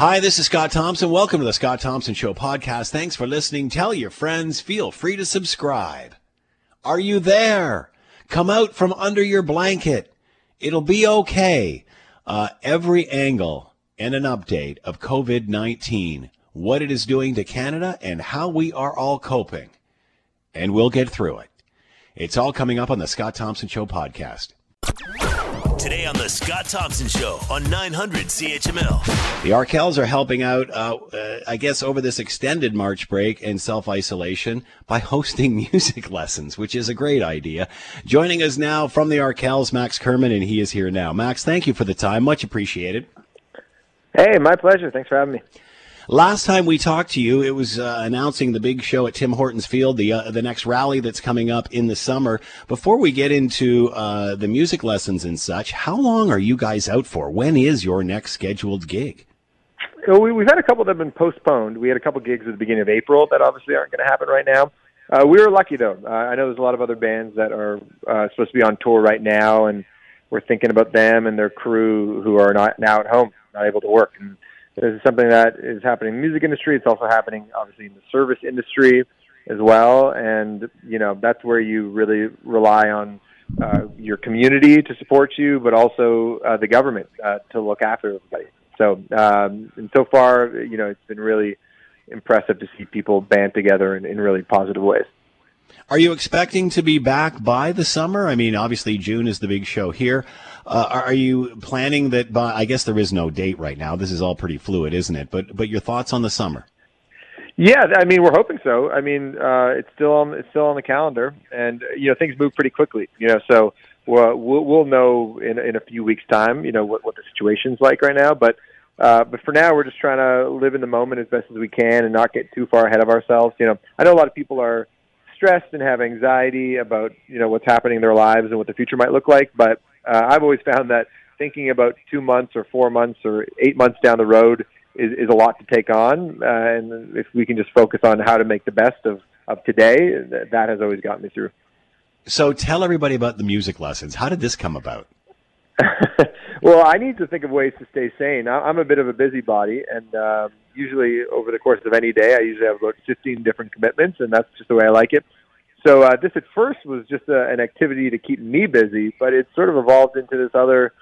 Hi, this is Scott Thompson. Welcome to the Scott Thompson Show podcast. Thanks for listening. Tell your friends. Feel free to subscribe. Are you there? Come out from under your blanket. It'll be okay. Uh, every angle and an update of COVID 19, what it is doing to Canada, and how we are all coping. And we'll get through it. It's all coming up on the Scott Thompson Show podcast. Today on the Scott Thompson Show on 900 CHML. The Arkells are helping out, uh, uh, I guess, over this extended March break and self isolation by hosting music lessons, which is a great idea. Joining us now from the Arkells, Max Kerman, and he is here now. Max, thank you for the time. Much appreciated. Hey, my pleasure. Thanks for having me. Last time we talked to you, it was uh, announcing the big show at Tim Hortons Field, the uh, the next rally that's coming up in the summer. Before we get into uh, the music lessons and such, how long are you guys out for? When is your next scheduled gig? We, have had a couple that have been postponed. We had a couple gigs at the beginning of April that obviously aren't going to happen right now. Uh, we were lucky though. Uh, I know there's a lot of other bands that are uh, supposed to be on tour right now, and we're thinking about them and their crew who are not now at home, not able to work. And this is something that is happening in the music industry. It's also happening, obviously, in the service industry as well. And, you know, that's where you really rely on uh, your community to support you, but also uh, the government uh, to look after everybody. So, um, and so far, you know, it's been really impressive to see people band together in, in really positive ways. Are you expecting to be back by the summer? I mean, obviously June is the big show here. Uh, are you planning that by? I guess there is no date right now. This is all pretty fluid, isn't it? But but your thoughts on the summer? Yeah, I mean we're hoping so. I mean uh, it's still on it's still on the calendar, and you know things move pretty quickly. You know, so we'll we'll, know in in a few weeks' time. You know what what the situation's like right now, but. Uh, but for now, we're just trying to live in the moment as best as we can and not get too far ahead of ourselves. You know, I know a lot of people are stressed and have anxiety about you know what's happening in their lives and what the future might look like. But uh, I've always found that thinking about two months or four months or eight months down the road is, is a lot to take on. Uh, and if we can just focus on how to make the best of of today, that has always gotten me through. So tell everybody about the music lessons. How did this come about? well, I need to think of ways to stay sane. I'm a bit of a busybody, and uh, usually over the course of any day, I usually have about 15 different commitments, and that's just the way I like it. So uh, this at first was just a, an activity to keep me busy, but it sort of evolved into this other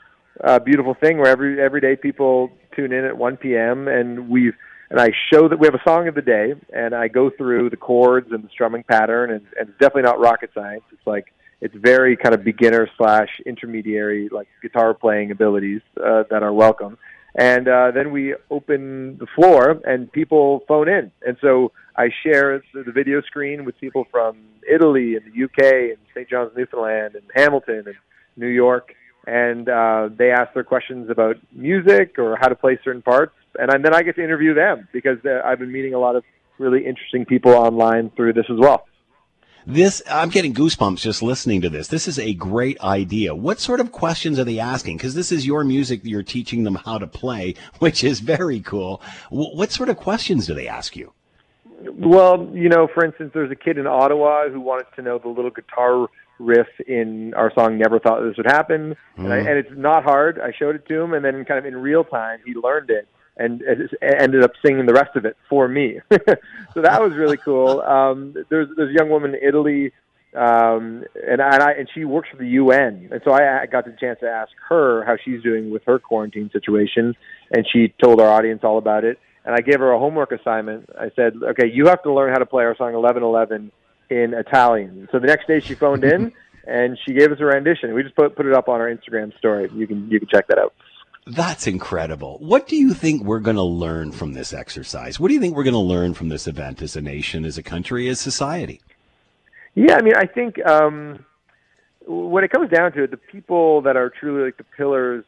uh, beautiful thing where every every day people tune in at 1 p.m. and we've and I show that we have a song of the day, and I go through the chords and the strumming pattern, and, and it's definitely not rocket science. It's like it's very kind of beginner slash intermediary like guitar playing abilities uh, that are welcome and uh, then we open the floor and people phone in. And so i share the video screen with people from italy and the uk and st john's newfoundland and hamilton and new york. And uh, they ask their questions about music or how to play certain parts. And then i get to interview them because uh, i've been meeting a lot of really interesting people online through this as well this, I'm getting goosebumps just listening to this. This is a great idea. What sort of questions are they asking? Because this is your music you're teaching them how to play, which is very cool. What sort of questions do they ask you? Well, you know, for instance, there's a kid in Ottawa who wanted to know the little guitar riff in our song "Never Thought This Would Happen," mm-hmm. and, I, and it's not hard. I showed it to him, and then kind of in real time, he learned it and ended up singing the rest of it for me. so that was really cool. Um, there's there's a young woman in Italy, um, and and, I, and she works for the UN, and so I got the chance to ask her how she's doing with her quarantine situation, and she told our audience all about it. And I gave her a homework assignment. I said, okay, you have to learn how to play our song 1111 in Italian. So the next day she phoned in and she gave us a rendition. We just put put it up on our Instagram story. You can you can check that out. That's incredible. What do you think we're going to learn from this exercise? What do you think we're going to learn from this event as a nation, as a country, as society? Yeah, I mean, I think um, when it comes down to it, the people that are truly like the pillars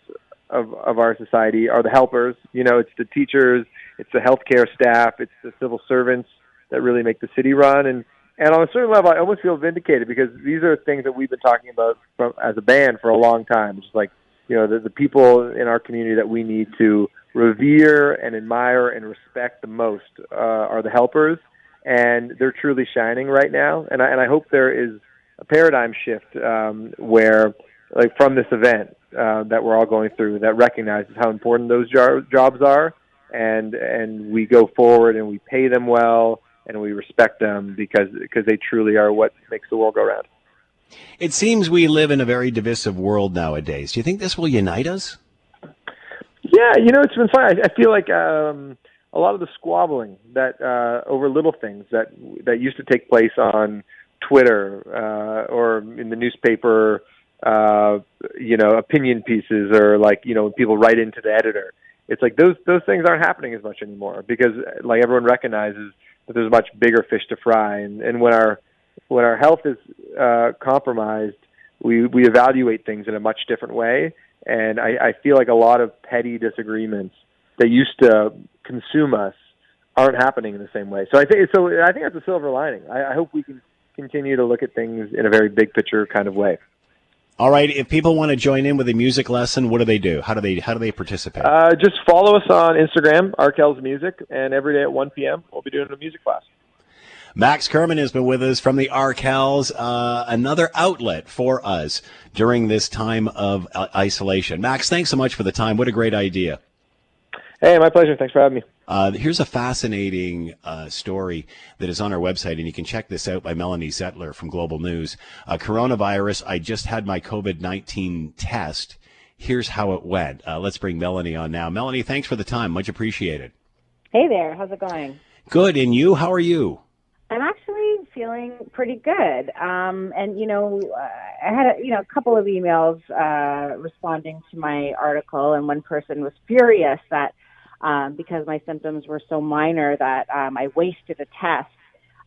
of, of our society are the helpers. You know, it's the teachers, it's the healthcare staff, it's the civil servants that really make the city run. And and on a certain level, I almost feel vindicated because these are things that we've been talking about from, as a band for a long time. It's like you know, the, the people in our community that we need to revere and admire and respect the most uh, are the helpers, and they're truly shining right now. And I, and I hope there is a paradigm shift um, where, like, from this event uh, that we're all going through, that recognizes how important those jar- jobs are, and and we go forward and we pay them well and we respect them because because they truly are what makes the world go round. It seems we live in a very divisive world nowadays. Do you think this will unite us? Yeah, you know, it's been fun. I, I feel like um, a lot of the squabbling that uh, over little things that that used to take place on Twitter uh, or in the newspaper, uh, you know, opinion pieces or like you know when people write into the editor. It's like those those things aren't happening as much anymore because like everyone recognizes that there's much bigger fish to fry, and and when our when our health is uh, compromised, we we evaluate things in a much different way, and I, I feel like a lot of petty disagreements that used to consume us aren't happening in the same way. So I think so. I think that's a silver lining. I, I hope we can continue to look at things in a very big picture kind of way. All right. If people want to join in with a music lesson, what do they do? How do they how do they participate? Uh, just follow us on Instagram, Arkells Music, and every day at 1 p.m. we'll be doing a music class. Max Kerman has been with us from the Arkells, uh, another outlet for us during this time of uh, isolation. Max, thanks so much for the time. What a great idea. Hey, my pleasure. Thanks for having me. Uh, here's a fascinating uh, story that is on our website, and you can check this out by Melanie Zettler from Global News. Uh, coronavirus, I just had my COVID 19 test. Here's how it went. Uh, let's bring Melanie on now. Melanie, thanks for the time. Much appreciated. Hey there. How's it going? Good. And you? How are you? I'm actually feeling pretty good. Um, and you know, uh, I had a, you know a couple of emails uh, responding to my article, and one person was furious that um, because my symptoms were so minor that um, I wasted a test.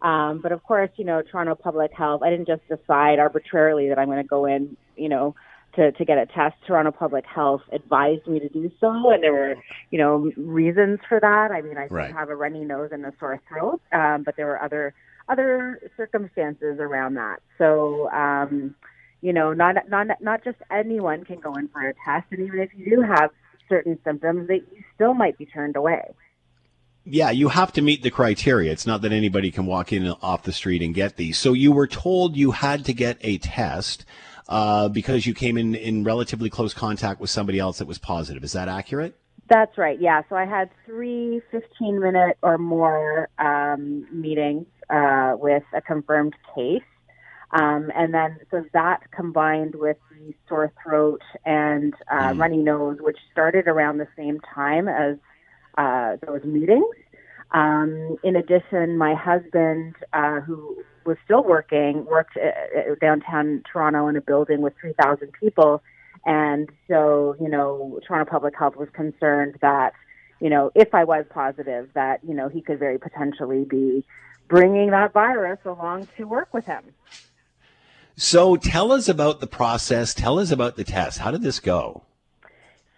Um, but of course, you know, Toronto Public Health, I didn't just decide arbitrarily that I'm going to go in, you know, to, to get a test. Toronto Public Health advised me to do so, and there were, you know, reasons for that. I mean, I right. have a runny nose and a sore throat, um, but there were other other circumstances around that. So, um, you know, not not not just anyone can go in for a test, and even if you do have certain symptoms, that you still might be turned away. Yeah, you have to meet the criteria. It's not that anybody can walk in off the street and get these. So you were told you had to get a test uh, because you came in in relatively close contact with somebody else that was positive. Is that accurate? That's right. Yeah. So I had three 15 minute or more um, meetings uh, with a confirmed case. Um, and then, so that combined with the sore throat and uh, mm. runny nose, which started around the same time as uh, those meetings. Um, in addition, my husband, uh, who was still working, worked uh, downtown Toronto in a building with 3,000 people. And so, you know, Toronto Public Health was concerned that, you know, if I was positive, that, you know, he could very potentially be bringing that virus along to work with him. So tell us about the process. Tell us about the test. How did this go?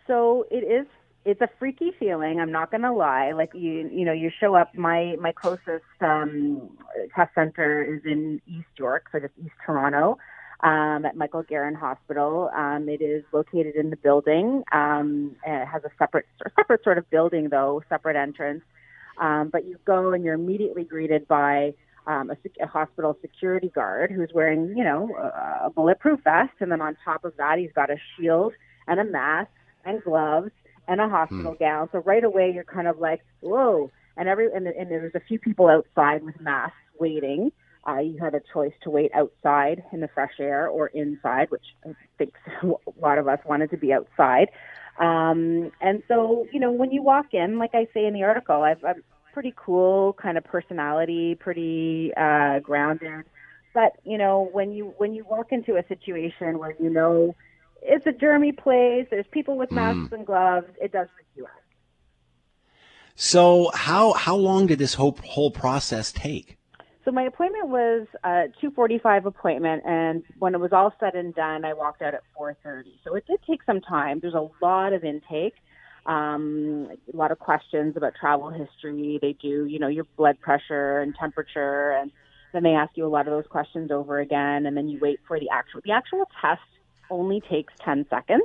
So it is. It's a freaky feeling. I'm not going to lie. Like you, you know, you show up. My my closest um, test center is in East York, so just East Toronto, um, at Michael Garron Hospital. Um, it is located in the building. Um, it has a separate separate sort of building though, separate entrance. Um, but you go and you're immediately greeted by um, a, a hospital security guard who's wearing, you know, a, a bulletproof vest, and then on top of that, he's got a shield and a mask and gloves and a hospital hmm. gown. So right away, you're kind of like, whoa! And every and, and there's a few people outside with masks waiting. Uh, you had a choice to wait outside in the fresh air or inside, which I think a lot of us wanted to be outside. Um, and so, you know, when you walk in, like I say in the article, I've, I've pretty cool kind of personality, pretty uh, grounded. But you know, when you when you walk into a situation where you know it's a germy place, there's people with masks mm. and gloves, it does freak you out. So how how long did this whole whole process take? So my appointment was a 2:45 appointment, and when it was all said and done, I walked out at 4:30. So it did take some time. There's a lot of intake um, a lot of questions about travel history. They do, you know, your blood pressure and temperature, and then they ask you a lot of those questions over again, and then you wait for the actual. The actual test only takes 10 seconds.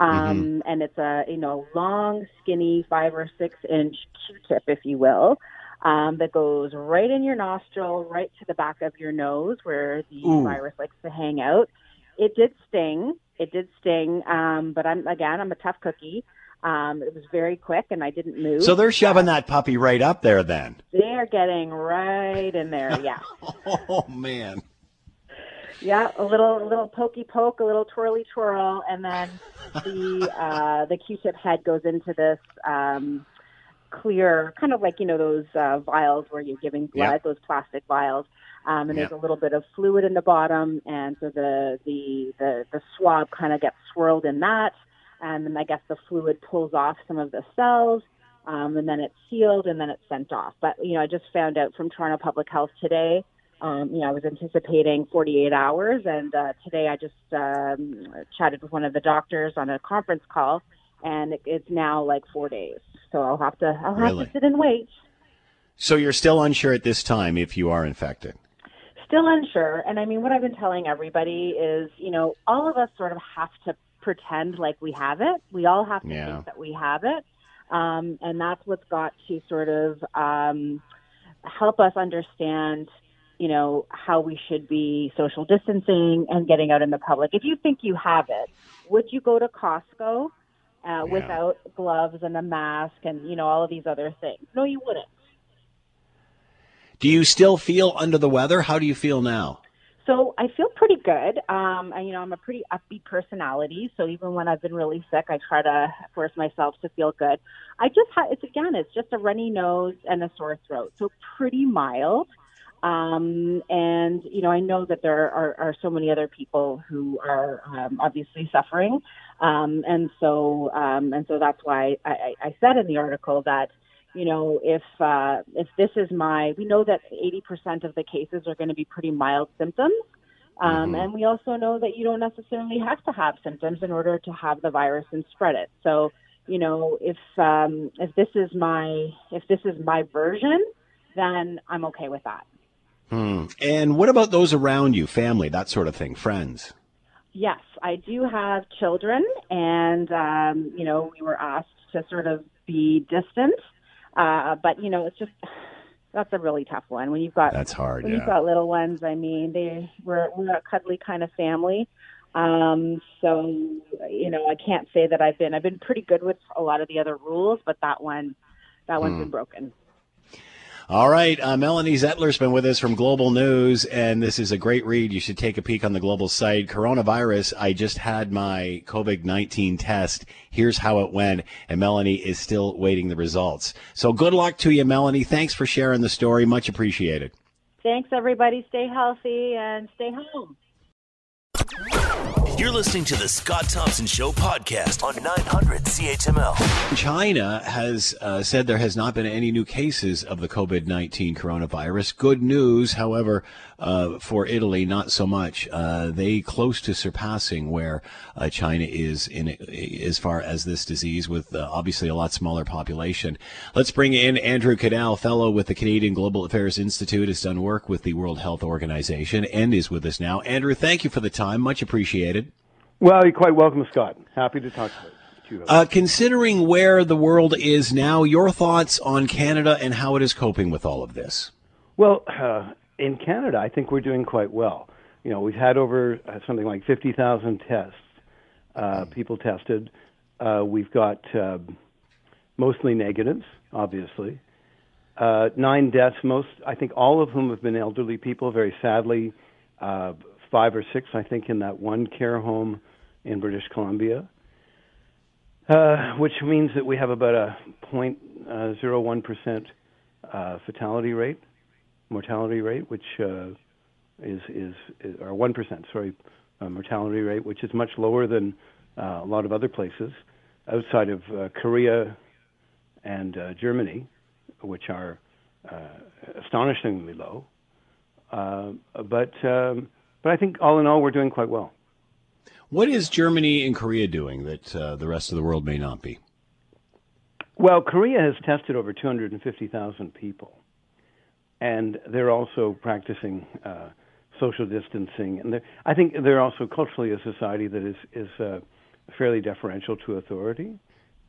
Um, mm-hmm. and it's a, you know, long, skinny five or six inch Q-tip, if you will, um, that goes right in your nostril, right to the back of your nose where the Ooh. virus likes to hang out. It did sting. It did sting. Um, but I'm, again, I'm a tough cookie. Um, it was very quick, and I didn't move. So they're shoving that puppy right up there then. They're getting right in there. Yeah. Oh man. Yeah, a little a little pokey poke, a little twirly twirl, and then the uh, the Q-tip head goes into this um, clear, kind of like you know those uh, vials where you're giving blood, Yeah. those plastic vials, um, and there's a little bit of fluid in the bottom, and so the the the, the swab kind of gets swirled in that, and then I guess the fluid pulls off some of the cells. Um, and then it's sealed and then it's sent off. But you know, I just found out from Toronto Public Health today um, you know, I was anticipating 48 hours, and uh, today I just um, chatted with one of the doctors on a conference call, and it's now like four days. So I'll have to I'll have Really? to sit and wait. So you're still unsure at this time if you are infected. Still unsure, and I mean, what I've been telling everybody is, you know, all of us sort of have to pretend like we have it. We all have to Yeah. think that we have it, um, and that's what's got to sort of um, help us understand you know, how we should be social distancing and getting out in the public. If you think you have it, would you go to Costco uh, without gloves and a mask and, you know, all of these other things? No, you wouldn't. Do you still feel under the weather? How do you feel now? So I feel pretty good. Um, and, you know, I'm a pretty upbeat personality. So even when I've been really sick, I try to force myself to feel good. I just had, it's again, it's just a runny nose and a sore throat. So pretty mild. Um, and, you know, I know that there are, are so many other people who are um, obviously suffering. Um, and so, um, and so that's why I, I said in the article that, you know, if uh, if this is my, we know that 80% of the cases are going to be pretty mild symptoms. Um, And we also know that you don't necessarily have to have symptoms in order to have the virus and spread it. So, you know, if um, if this is my if this is my version, then I'm okay with that. Hmm. And what about those around you, family, that sort of thing, friends? Yes, I do have children, and um, you know, we were asked to sort of be distant. Uh, but you know, it's just that's a really tough one when you've got That's hard, when yeah. you've got little ones. I mean, they we're we're a cuddly kind of family. Um, so you know, I can't say that I've been I've been pretty good with a lot of the other rules, but that one that one's Hmm. been broken. All right. Uh, Melanie Zettler's been with us from Global News, and this is a great read. You should take a peek on the global site. Coronavirus, I just had my COVID 19 test. Here's how it went. And Melanie is still waiting the results. So good luck to you, Melanie. Thanks for sharing the story. Much appreciated. Thanks, everybody. Stay healthy and stay home. You're listening to the Scott Thompson Show podcast on 900 CHML. China has uh, said there has not been any new cases of the COVID 19 coronavirus. Good news, however, uh, for Italy, not so much. Uh, they close to surpassing where uh, China is in as far as this disease, with uh, obviously a lot smaller population. Let's bring in Andrew Caddell, fellow with the Canadian Global Affairs Institute, has done work with the World Health Organization, and is with us now. Andrew, thank you for the time, much appreciated. Well, you're quite welcome, Scott. Happy to talk to you. Uh, considering where the world is now, your thoughts on Canada and how it is coping with all of this? Well, uh, in Canada, I think we're doing quite well. You know, we've had over uh, something like 50,000 tests, uh, people tested. Uh, we've got uh, mostly negatives, obviously. Uh, nine deaths, most, I think all of whom have been elderly people, very sadly. Uh, five or six, I think, in that one care home in British Columbia. Uh, which means that we have about a 0.01% uh, fatality rate, mortality rate, which uh, is, is, is, or 1%, sorry, uh, mortality rate, which is much lower than uh, a lot of other places outside of uh, Korea and uh, Germany, which are uh, astonishingly low. Uh, but, um, but I think all in all, we're doing quite well. What is Germany and Korea doing that uh, the rest of the world may not be? Well, Korea has tested over 250,000 people, and they're also practicing uh, social distancing. And I think they're also culturally a society that is is uh, fairly deferential to authority,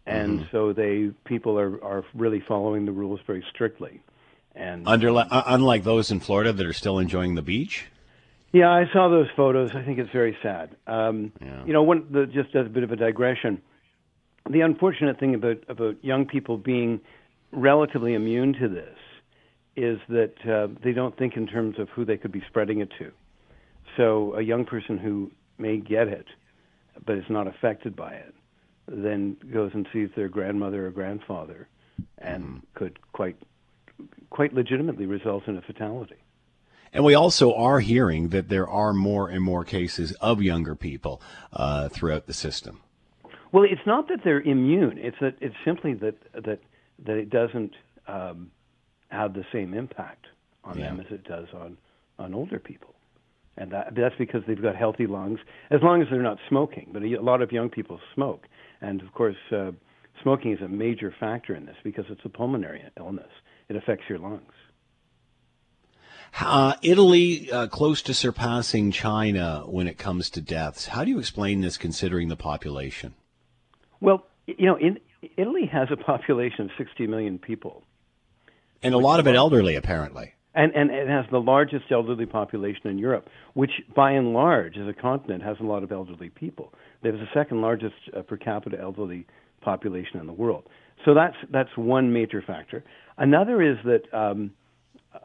and so they people are are really following the rules very strictly. And Under, uh, unlike those in Florida that are still enjoying the beach? Yeah, I saw those photos. I think it's very sad. Um, Yeah. You know, one the, just as a bit of a digression, the unfortunate thing about about young people being relatively immune to this is that uh, they don't think in terms of who they could be spreading it to. So a young person who may get it but is not affected by it then goes and sees their grandmother or grandfather and mm-hmm. could quite quite legitimately result in a fatality. And we also are hearing that there are more and more cases of younger people uh, throughout the system. Well, it's not that they're immune. It's that it's simply that that that it doesn't um, have the same impact on yeah. them as it does on on older people, and that, that's because they've got healthy lungs as long as they're not smoking. But a, a lot of young people smoke, and of course, uh, smoking is a major factor in this because it's a pulmonary illness. It affects your lungs. Uh, Italy uh, close to surpassing China when it comes to deaths. How do you explain this considering the population? Well, you know, in, Italy has a population of 60 million people. And a lot of it elderly, apparently. And, and it has the largest elderly population in Europe, which by and large, as a continent, has a lot of elderly people. They have the second largest uh, per capita elderly population in the world. So that's, that's one major factor. Another is that um,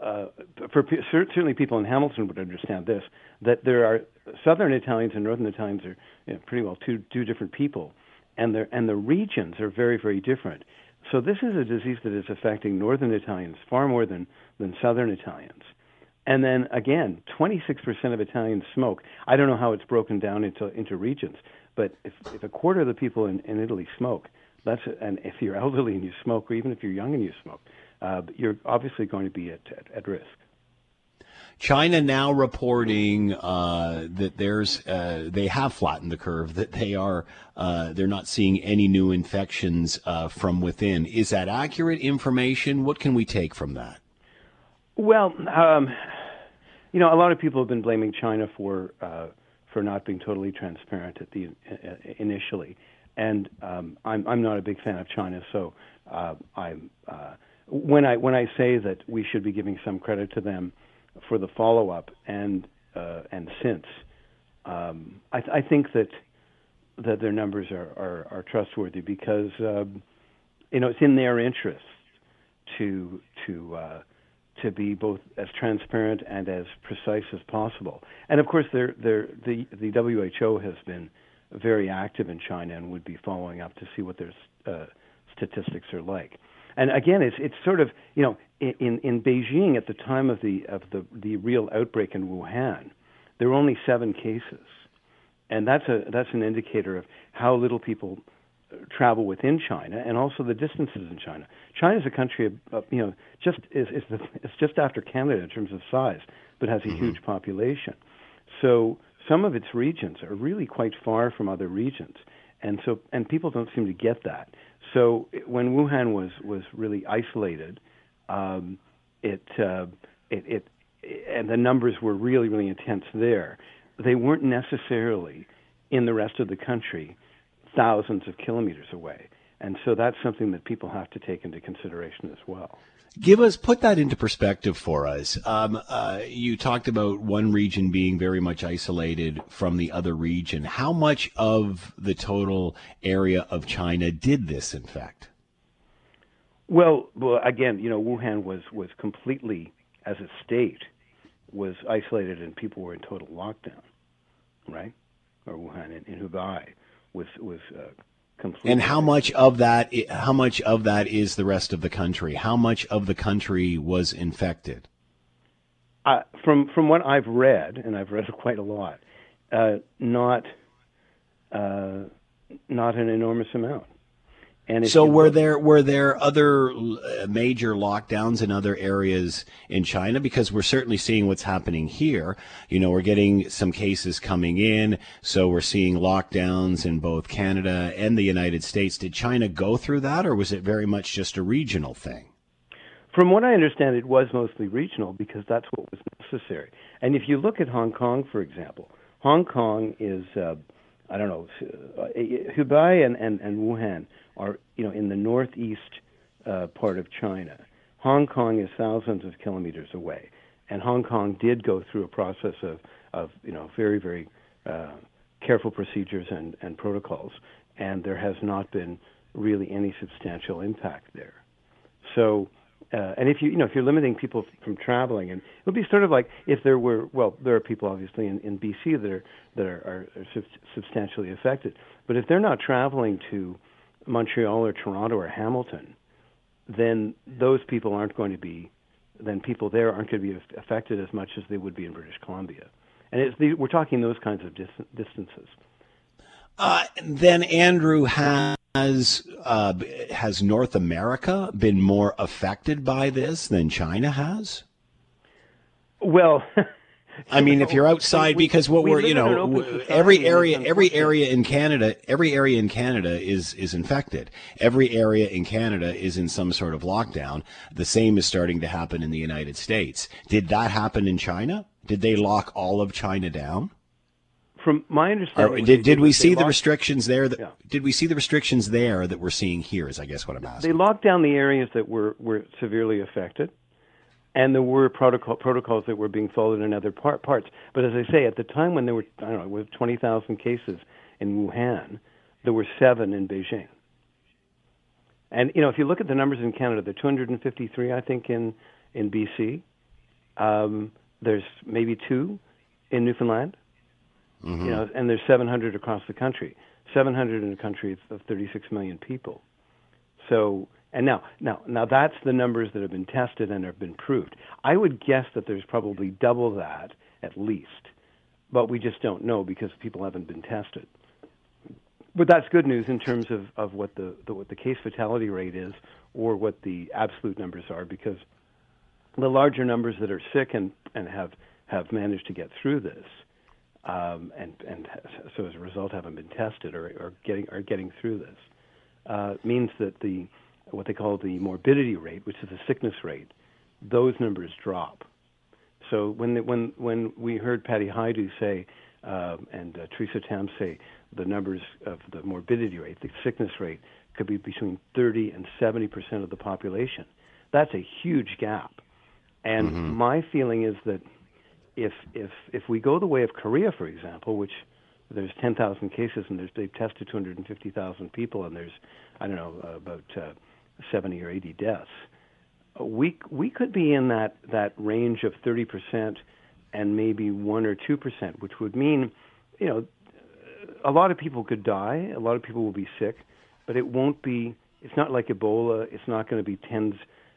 uh, for certainly people in Hamilton would understand this that there are southern Italians and northern Italians are you know, pretty well two two different people, and the and the regions are very very different. So this is a disease that is affecting northern Italians far more than than southern Italians. And then again, 26% of Italians smoke. I don't know how it's broken down into into regions, but if, if a quarter of the people in, in Italy smoke, that's and if you're elderly and you smoke, or even if you're young and you smoke, uh, you're obviously going to be at, at, at risk. China now reporting uh, that there's uh, they have flattened the curve that they are uh, they're not seeing any new infections uh, from within. Is that accurate information? What can we take from that? Well, um, you know, a lot of people have been blaming China for uh, for not being totally transparent at the uh, initially, and um, I'm I'm not a big fan of China, so I'm when I when I say that we should be giving some credit to them for the follow up and uh, and since, um, I, I, think that that their numbers are, are, are trustworthy because um, you know it's in their interest to to uh, to be both as transparent and as precise as possible. And of course, they're, they're, the the WHO has been very active in China and would be following up to see what their uh, statistics are like. And again, it's it's sort of you know in in Beijing at the time of the of the the real outbreak in Wuhan, there were only seven cases, and that's a that's an indicator of how little people uh, travel within China and also the distances in China. China is a country of, of you know just is is the, it's just after Canada in terms of size, but has a mm-hmm. huge population. So some of its regions are really quite far from other regions, and so and people don't seem to get that. So when Wuhan was was really isolated, um, it, uh, it it and the numbers were really really intense there. They weren't necessarily in the rest of the country, thousands of kilometers away, and so that's something that people have to take into consideration as well. Give us put that into perspective for us. Um, uh, you talked about one region being very much isolated from the other region. How much of the total area of China did this infect? Well, well, again, you know, Wuhan was was completely as a state was isolated and people were in total lockdown, right? Or Wuhan in, in Hubei was was uh, completely. And how much of that? How much of that is the rest of the country? How much of the country was infected? Uh, from from what I've read, and I've read quite a lot, uh, not uh, not an enormous amount. And so were there were there other uh, major lockdowns in other areas in China because we're certainly seeing what's happening here. You know, we're getting some cases coming in, so we're seeing lockdowns in both Canada and the United States. Did China go through that or was it very much just a regional thing? From what I understand, it was mostly regional because that's what was necessary. And if you look at Hong Kong, for example, Hong Kong is, uh, I don't know, uh, Hubei and, and, and Wuhan are you know in the northeast uh, part of China. Hong Kong is thousands of kilometers away, and Hong Kong did go through a process of of you know very very uh, careful procedures and, and protocols, and there has not been really any substantial impact there. So, uh, and if you you know if you're limiting people from traveling, and it would be sort of like if there were well, there are people obviously in, in BC that are that are, are, are sub- substantially affected, but if they're not traveling to Montreal or Toronto or Hamilton, then those people aren't going to be then people there aren't going to be affected as much as they would be in British Columbia. And it's the, we're talking those kinds of dis- distances. Uh, then Andrew has uh, has North America been more affected by this than China has? Well, I mean, if you're outside, we, because what we are you know, every area, every area in Canada, every area in Canada is is infected. Every area in Canada is in some sort of lockdown. The same is starting to happen in the United States. Did that happen in China? Did they lock all of China down? From my understanding, or did, did we see the locked, restrictions there? That, yeah. Did we see the restrictions there that we're seeing here? Is I guess what I'm asking. They locked down the areas that were were severely affected and there were protocol, protocols that were being followed in other par- parts. But as I say, at the time when there were, I don't know, with 20,000 cases in Wuhan, there were seven in Beijing. And you know, if you look at the numbers in Canada, are 253, I think, in in BC. Um, there's maybe two in Newfoundland. Mm-hmm. You know, and there's 700 across the country. 700 in a country of 36 million people. So and now, now, now that's the numbers that have been tested and have been proved. I would guess that there's probably double that at least, but we just don't know because people haven't been tested. But that's good news in terms of, of what the, the what the case fatality rate is or what the absolute numbers are because the larger numbers that are sick and, and have have managed to get through this um, and and so as a result haven't been tested or, or getting are getting through this uh, means that the what they call the morbidity rate, which is the sickness rate, those numbers drop. So when the, when when we heard Patty Hajdu say uh, and uh, Theresa Tam say the numbers of the morbidity rate, the sickness rate, could be between 30 and 70 percent of the population. That's a huge gap. And mm-hmm. my feeling is that if if if we go the way of Korea, for example, which there's 10,000 cases and there's, they've tested 250,000 people and there's I don't know about uh, 70 or 80 deaths. We we could be in that that range of 30 percent and maybe one or two percent, which would mean, you know, a lot of people could die. A lot of people will be sick, but it won't be. It's not like Ebola. It's not going to be tens.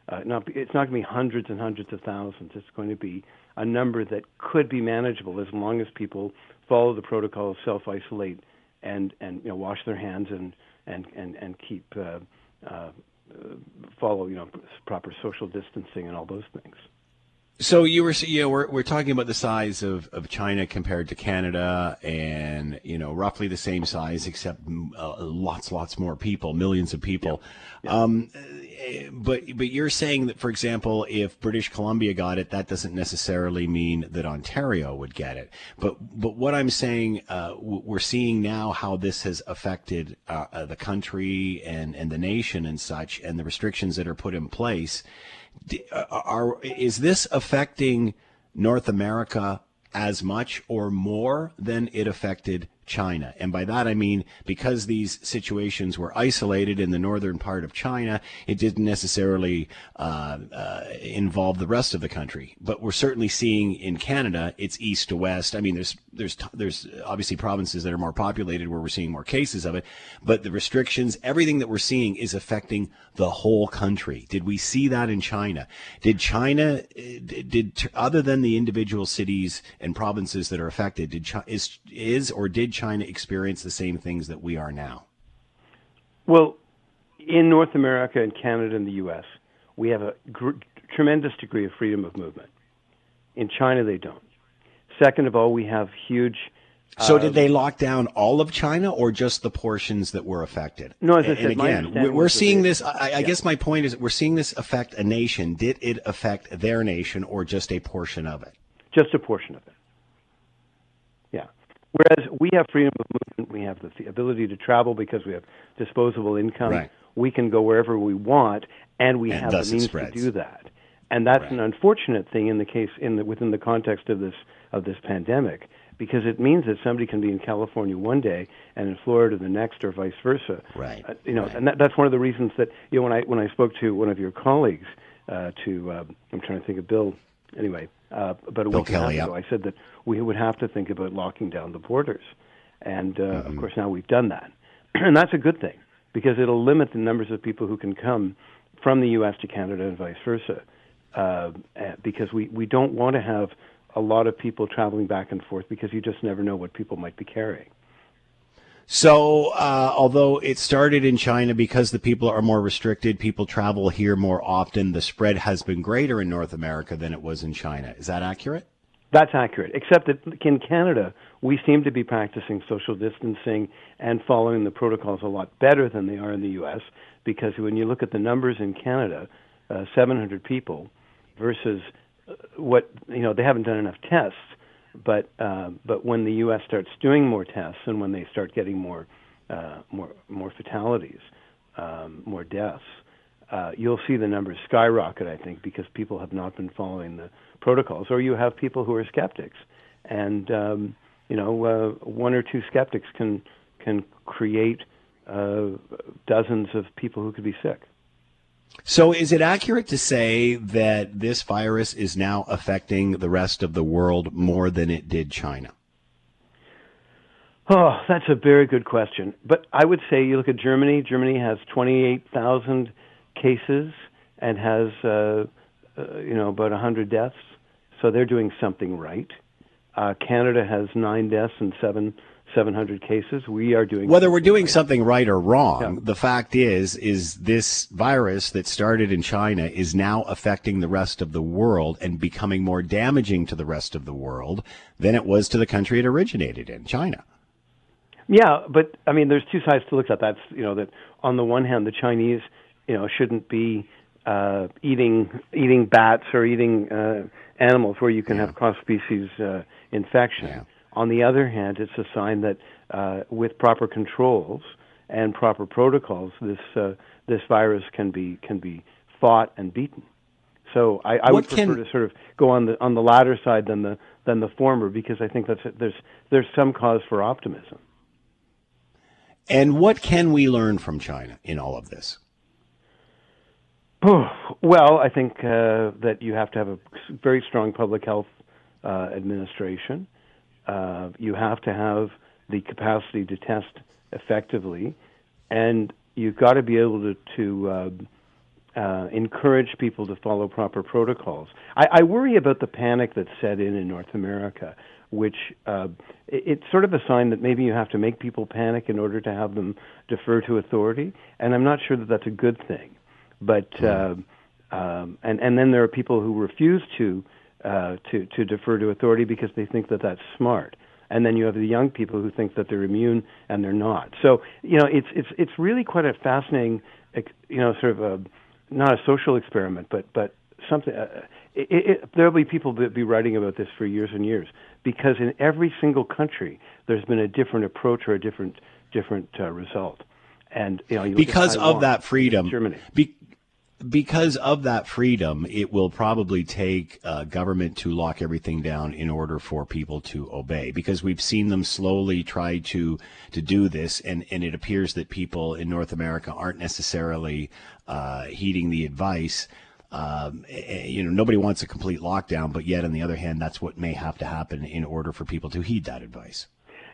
Uh, not it's not going to be hundreds and hundreds of thousands. It's going to be a number that could be manageable as long as people follow the protocol, self isolate, and and you know wash their hands and and and and keep. Uh, uh, follow you know proper social distancing and all those things. So you were, you know, we're, we're talking about the size of, of China compared to Canada, and you know, roughly the same size, except uh, lots, lots more people, millions of people. Yeah. Yeah. Um, but but you're saying that, for example, if British Columbia got it, that doesn't necessarily mean that Ontario would get it. But but what I'm saying, uh, we're seeing now how this has affected uh, uh, the country and and the nation and such, and the restrictions that are put in place. Uh, are is this affecting North America as much or more than it affected China. And by that I mean because these situations were isolated in the northern part of China, it didn't necessarily uh, uh, involve the rest of the country. But we're certainly seeing in Canada, it's east to west. I mean, there's there's there's obviously provinces that are more populated where we're seeing more cases of it, but the restrictions, everything that we're seeing is affecting the whole country. Did we see that in China? Did China did other than the individual cities and provinces that are affected, did is is or did China experience the same things that we are now? Well, in North America and Canada and the U.S., we have a gr- tremendous degree of freedom of movement. In China, they don't. Second of all, we have huge. So uh, did they lock down all of China or just the portions that were affected? No, as I and said, again, we're seeing this. I, I yeah. guess my point is, we're seeing this affect a nation. Did it affect their nation or just a portion of it? Just a portion of it. Whereas we have freedom of movement, we have the ability to travel because we have disposable income. Right. We can go wherever we want, and we and have the means to do that. And that's right. an unfortunate thing in the case in the, within the context of this of this pandemic. because it means that somebody can be in California one day and in Florida the next, or vice versa. Right. Uh, you know, right. and that, that's one of the reasons that you know when I when I spoke to one of your colleagues uh, to uh, I'm trying to think of Bill. Anyway, uh, about a Bill week Kelly, and a yeah. ago, I said that we would have to think about locking down the borders, and uh, Mm-hmm. of course now we've done that, and that's a good thing because it'll limit the numbers of people who can come from the U.S. to Canada and vice versa. Uh, uh, because we, we don't want to have a lot of people traveling back and forth because you just never know what people might be carrying. So, uh, although it started in China because the people are more restricted, people travel here more often, the spread has been greater in North America than it was in China. Is that accurate? That's accurate, except that in Canada, we seem to be practicing social distancing and following the protocols a lot better than they are in the U.S. Because when you look at the numbers in Canada, uh, 700 people versus uh, what you know, they haven't done enough tests. But uh, but when the U.S. starts doing more tests and when they start getting more uh, more more fatalities, um, more deaths, uh, you'll see the numbers skyrocket. I think because people have not been following the protocols, or you have people who are skeptics, and um, you know uh, one or two skeptics can can create uh, dozens of people who could be sick. So, is it accurate to say that this virus is now affecting the rest of the world more than it did China? Oh, that's a very good question. But I would say you look at Germany. Germany has 28,000 cases and has, uh, uh, you know, about 100 deaths. So they're doing something right. Uh, Canada has nine deaths and seven 700 cases. We are doing Whether we're doing right. something right or wrong, Yeah. the fact is, is this virus that started in China is now affecting the rest of the world and becoming more damaging to the rest of the world than it was to the country it originated in, China. Yeah, but I mean, there's two sides to look at. That's you know that on the one hand, the Chinese, you know, shouldn't be uh, eating eating bats or eating uh, animals where you can have cross species uh, infection. Yeah. On the other hand, it's a sign that uh, with proper controls and proper protocols, this uh, this virus can be can be fought and beaten. So I, I would prefer can- to sort of go on the on the latter side than the than the former because I think that's there's there's some cause for optimism. And what can we learn from China in all of this? well, I think uh, that you have to have a very strong public health uh, administration. Uh, you have to have the capacity to test effectively, and you've got to be able to, to uh, uh, encourage people to follow proper protocols. I, I worry about the panic that's set in in North America, which uh, it, it's sort of a sign that maybe you have to make people panic in order to have them defer to authority, and I'm not sure that that's a good thing. But uh, um, and and then there are people who refuse to uh, to to defer to authority because they think that that's smart. And then you have the young people who think that they're immune and they're not. So you know, it's it's it's really quite a fascinating, you know, sort of a not a social experiment, but but something. Uh, it, it, there'll be people that be writing about this for years and years because in every single country there's been a different approach or a different different uh, result. And you know, you Because of that freedom, Germany. be- because of that freedom, it will probably take uh, government to lock everything down in order for people to obey. Because we've seen them slowly try to to do this, and and it appears that people in North America aren't necessarily uh, heeding the advice. Um, eh, eh, you know, nobody wants a complete lockdown, but yet on the other hand, that's what may have to happen in order for people to heed that advice.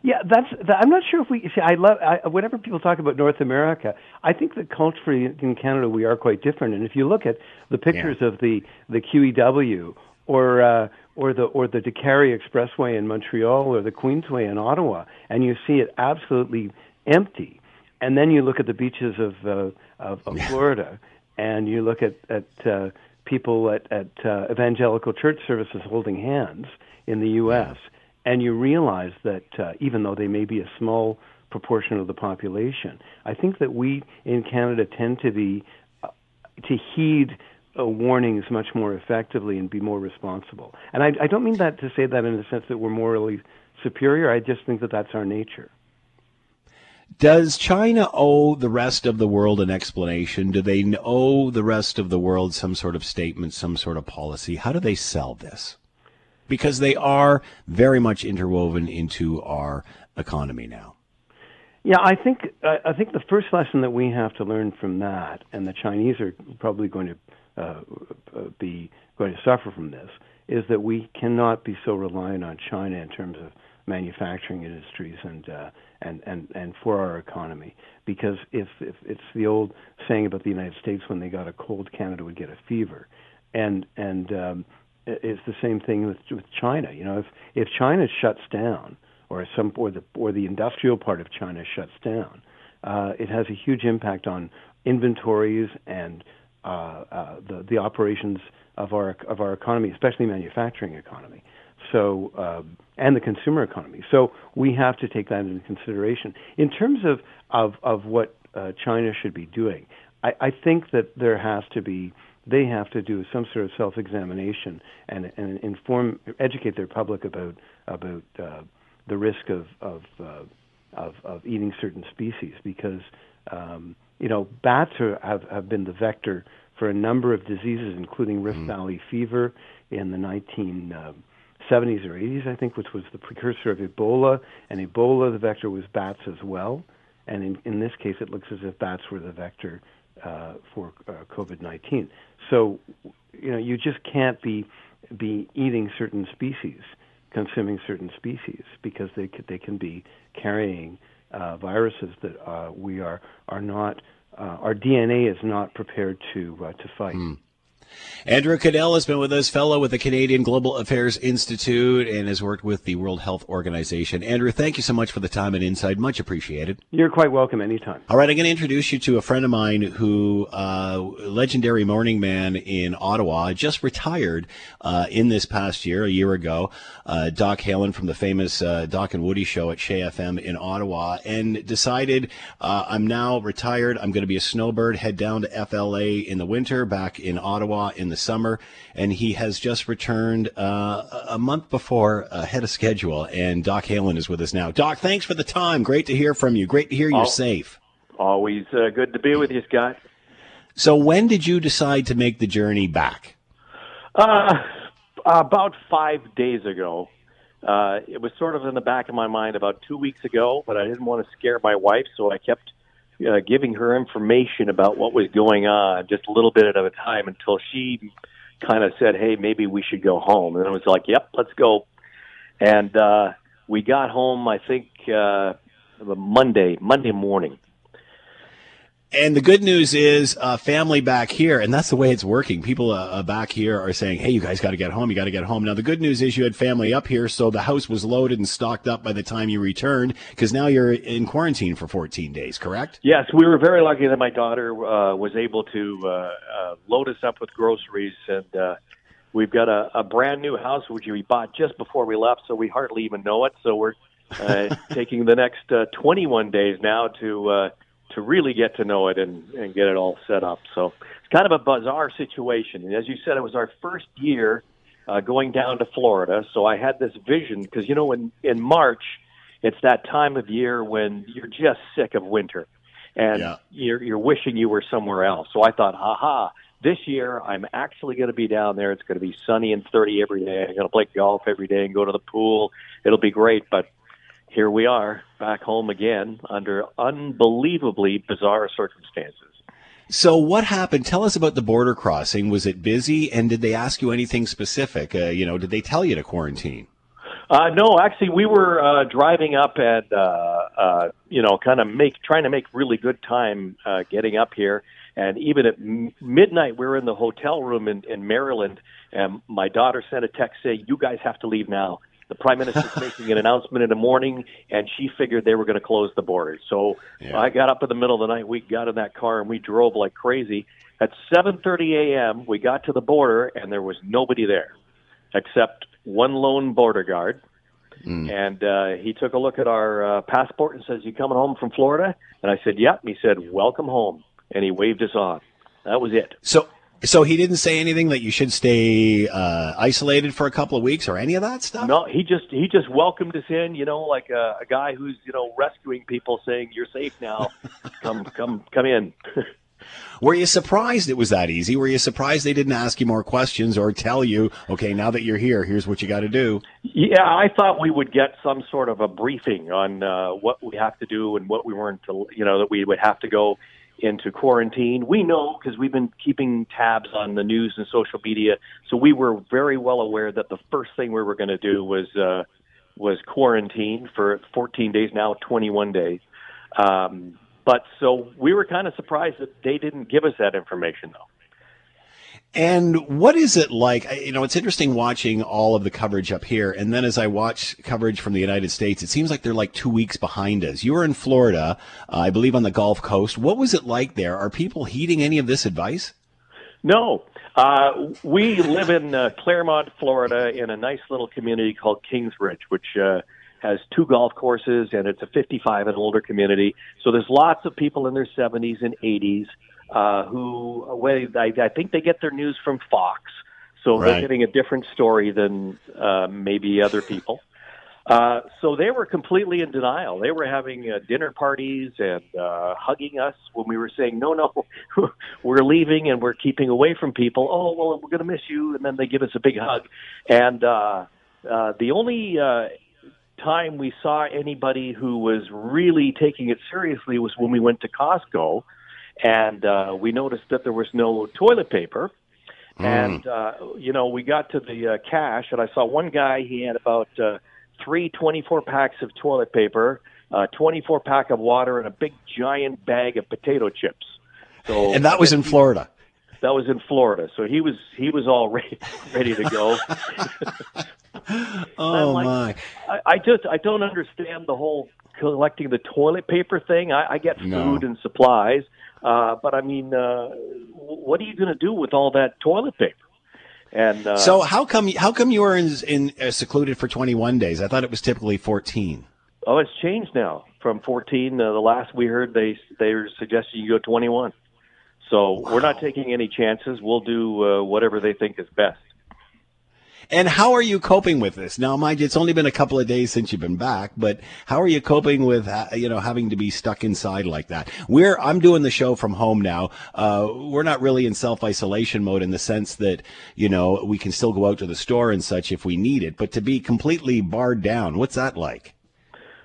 Yeah, that's. That, I'm not sure if we see. I love. I, whenever people talk about North America, I think that culturally in Canada we are quite different. And if you look at the pictures of the the QEW or uh, or the or the Décarie Expressway in Montreal or the Queensway in Ottawa, and you see it absolutely empty, and then you look at the beaches of uh, of, of Florida, and you look at at uh, people at at uh, evangelical church services holding hands in the U.S and you realize that uh, even though they may be a small proportion of the population, I think that we in Canada tend to be uh, to heed uh, warnings much more effectively and be more responsible. And I, I don't mean that to say that in the sense that we're morally superior. I just think that that's our nature. Does China owe the rest of the world an explanation? Do they owe the rest of the world some sort of statement, some sort of policy? How do they sell this? Because they are very much interwoven into our economy now. Yeah, I think I think the first lesson that we have to learn from that, and the Chinese are probably going to uh, uh, be going to suffer from this, is that we cannot be so reliant on China in terms of manufacturing industries and uh, and and and for our economy. Because if, if it's the old saying about the United States when they got a cold, Canada would get a fever, and and um, it's the same thing with with China. You know, if if China shuts down or some or the or the industrial part of China shuts down, uh, it has a huge impact on inventories and uh, uh, the the operations of our of our economy, especially manufacturing economy. So um, and the consumer economy. So we have to take that into consideration in terms of of of what uh, China should be doing. I, I think that there has to be they have to do some sort of self-examination and, and inform, educate their public about about uh, the risk of of, uh, of of eating certain species because um, you know bats are, have have been the vector for a number of diseases, including Rift mm. Valley fever in the 1970s uh, or 80s, I think, which was the precursor of Ebola. And Ebola, the vector was bats as well. And in, in this case, it looks as if bats were the vector uh, for uh, COVID-19. So, you know, you just can't be be eating certain species consuming certain species because they could, they can be carrying uh, viruses that uh, we are are not uh, our DNA is not prepared to uh, to fight. Mm. Andrew Caddell has been with us, fellow with the Canadian Global Affairs Institute, and has worked with the World Health Organization. Andrew, thank you so much for the time and insight. Much appreciated. You're quite welcome anytime. All right, I'm going to introduce you to a friend of mine who, uh, legendary morning man in Ottawa, just retired uh, in this past year, a year ago. Uh, Doc Halen from the famous uh, Doc and Woody show at CHEZ FM in Ottawa, and decided uh, I'm now retired. I'm going to be a snowbird, head down to FLA in the winter, back in Ottawa in the summer, and he has just returned uh, a month before ahead of schedule. And Doc Halen is with us now. Doc, thanks for the time. Great to hear from you. Great to hear you're safe. Always uh, good to be with you, Scott. So, when did you decide to make the journey back? Uh, about five days ago. Uh, it was sort of in the back of my mind about two weeks ago, but I didn't want to scare my wife, so I kept uh, giving her information about what was going on, just a little bit at a time, until she kind of said, "Hey, maybe we should go home." And I was like, "Yep, let's go." And uh, we got home, I think, uh, Monday Monday morning, and the good news is, uh, family back here, and that's the way it's working. People uh, uh back here are saying, "Hey, you guys got to get home. You got to get home." Now, the good news is you had family up here, so the house was loaded and stocked up by the time you returned. Because now you're in quarantine for 14 days, correct? Yes, we were very lucky that my daughter uh, was able to uh, uh, load us up with groceries, and we've got a, a brand new house which we bought just before we left, so we hardly even know it. So we're taking the next 21 days now to to really get to know it and, and get it all set up. So it's kind of a bizarre situation. And as you said, it was our first year uh, going down to Florida. So I had this vision because, you know, in, in March, it's that time of year when you're just sick of winter and yeah. you're, you're wishing you were somewhere else. So I thought, aha, this year I'm actually going to be down there. It's going to be sunny and 30 every day. I'm going to play golf every day and go to the pool. It'll be great. But here we are back home again under unbelievably bizarre circumstances. So, what happened? Tell us about the border crossing. Was it busy, and did they ask you anything specific? Uh, you know, did they tell you to quarantine? Uh, no, actually, we were uh, driving up and uh, uh, you know, kind of make trying to make really good time uh, getting up here. And even at m- midnight, we were in the hotel room in, in Maryland, and my daughter sent a text saying, "You guys have to leave now." The prime minister's making an announcement in the morning, and she figured they were going to close the borders. So yeah. I got up in the middle of the night. We got in that car and we drove like crazy. At 7:30 a.m., we got to the border, and there was nobody there except one lone border guard. Mm. And uh, he took a look at our uh, passport and says, "You coming home from Florida?" And I said, "Yep." He said, "Welcome home," and he waved us on. That was it. So so he didn't say anything that you should stay uh, isolated for a couple of weeks or any of that stuff. No, he just he just welcomed us in. You know, like a, a guy who's you know rescuing people, saying you're safe now. come come come in. Were you surprised it was that easy? Were you surprised they didn't ask you more questions or tell you, okay, now that you're here, here's what you got to do? Yeah, I thought we would get some sort of a briefing on uh, what we have to do and what we weren't, to, you know, that we would have to go into quarantine. We know because we've been keeping tabs on the news and social media, so we were very well aware that the first thing we were going to do was uh, was quarantine for 14 days now, 21 days. Um, but so we were kind of surprised that they didn't give us that information, though. And what is it like? You know, it's interesting watching all of the coverage up here. And then as I watch coverage from the United States, it seems like they're like two weeks behind us. You were in Florida, uh, I believe on the Gulf Coast. What was it like there? Are people heeding any of this advice? No. Uh, we live in uh, Clermont, Florida, in a nice little community called Kings Ridge, which uh, has two golf courses, and it's a 55 and older community. So there's lots of people in their 70s and 80s uh, who well, I, I think they get their news from Fox, so Right. they're getting a different story than uh, maybe other people. Uh, so they were completely in denial. They were having uh, dinner parties and uh, hugging us when we were saying, "No, no, we're leaving and we're keeping away from people." Oh, well, we're going to miss you, and then they give us a big hug. And uh, uh, the only uh, time we saw anybody who was really taking it seriously was when we went to Costco, and uh, we noticed that there was no toilet paper. And uh, you know, we got to the uh, cash, and I saw one guy. He had about uh, three 24 packs of toilet paper, a 24 pack of water, and a big giant bag of potato chips. So And that was in Florida. That was in Florida. So he was he was all ready, ready to go. Oh, like- my. I, I just I don't understand the whole collecting the toilet paper thing. I, I get food No. and supplies, uh, but I mean, uh, what are you going to do with all that toilet paper? And uh, So how come how come you were in, in uh, secluded for 21 days? I thought it was typically 14. oh, it's changed now from 14. Uh, the last we heard, they they were suggesting you go 21. So we're not taking any chances. We'll do uh, whatever they think is best. And how are you coping with this? Now, mind you, it's only been a couple of days since you've been back, but how are you coping with, uh, you know, having to be stuck inside like that? We're, I'm doing the show from home now. Uh, we're not really in self-isolation mode in the sense that, you know, we can still go out to the store and such if we need it, but to be completely barred down, what's that like?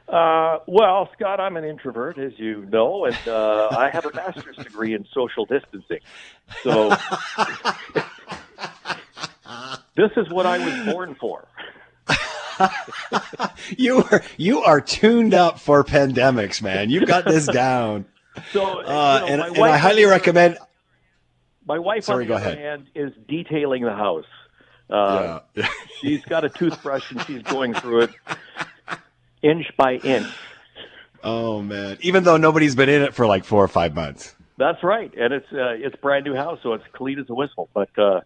Uh, well, Scott, I'm an introvert, as you know, and uh, I have a master's degree in social distancing. So this is what I was born for. You are, you are tuned up for pandemics, man. You've got this down. So, Uh, you know, and, and I highly recommend, My wife, Sorry, on go other ahead. hand, is detailing the house. Uh, she's got a toothbrush and she's going through it inch by inch. oh man, even though nobody's been in it for like four or five months. That's right, and it's uh, it's brand new house, so it's clean as a whistle. But uh,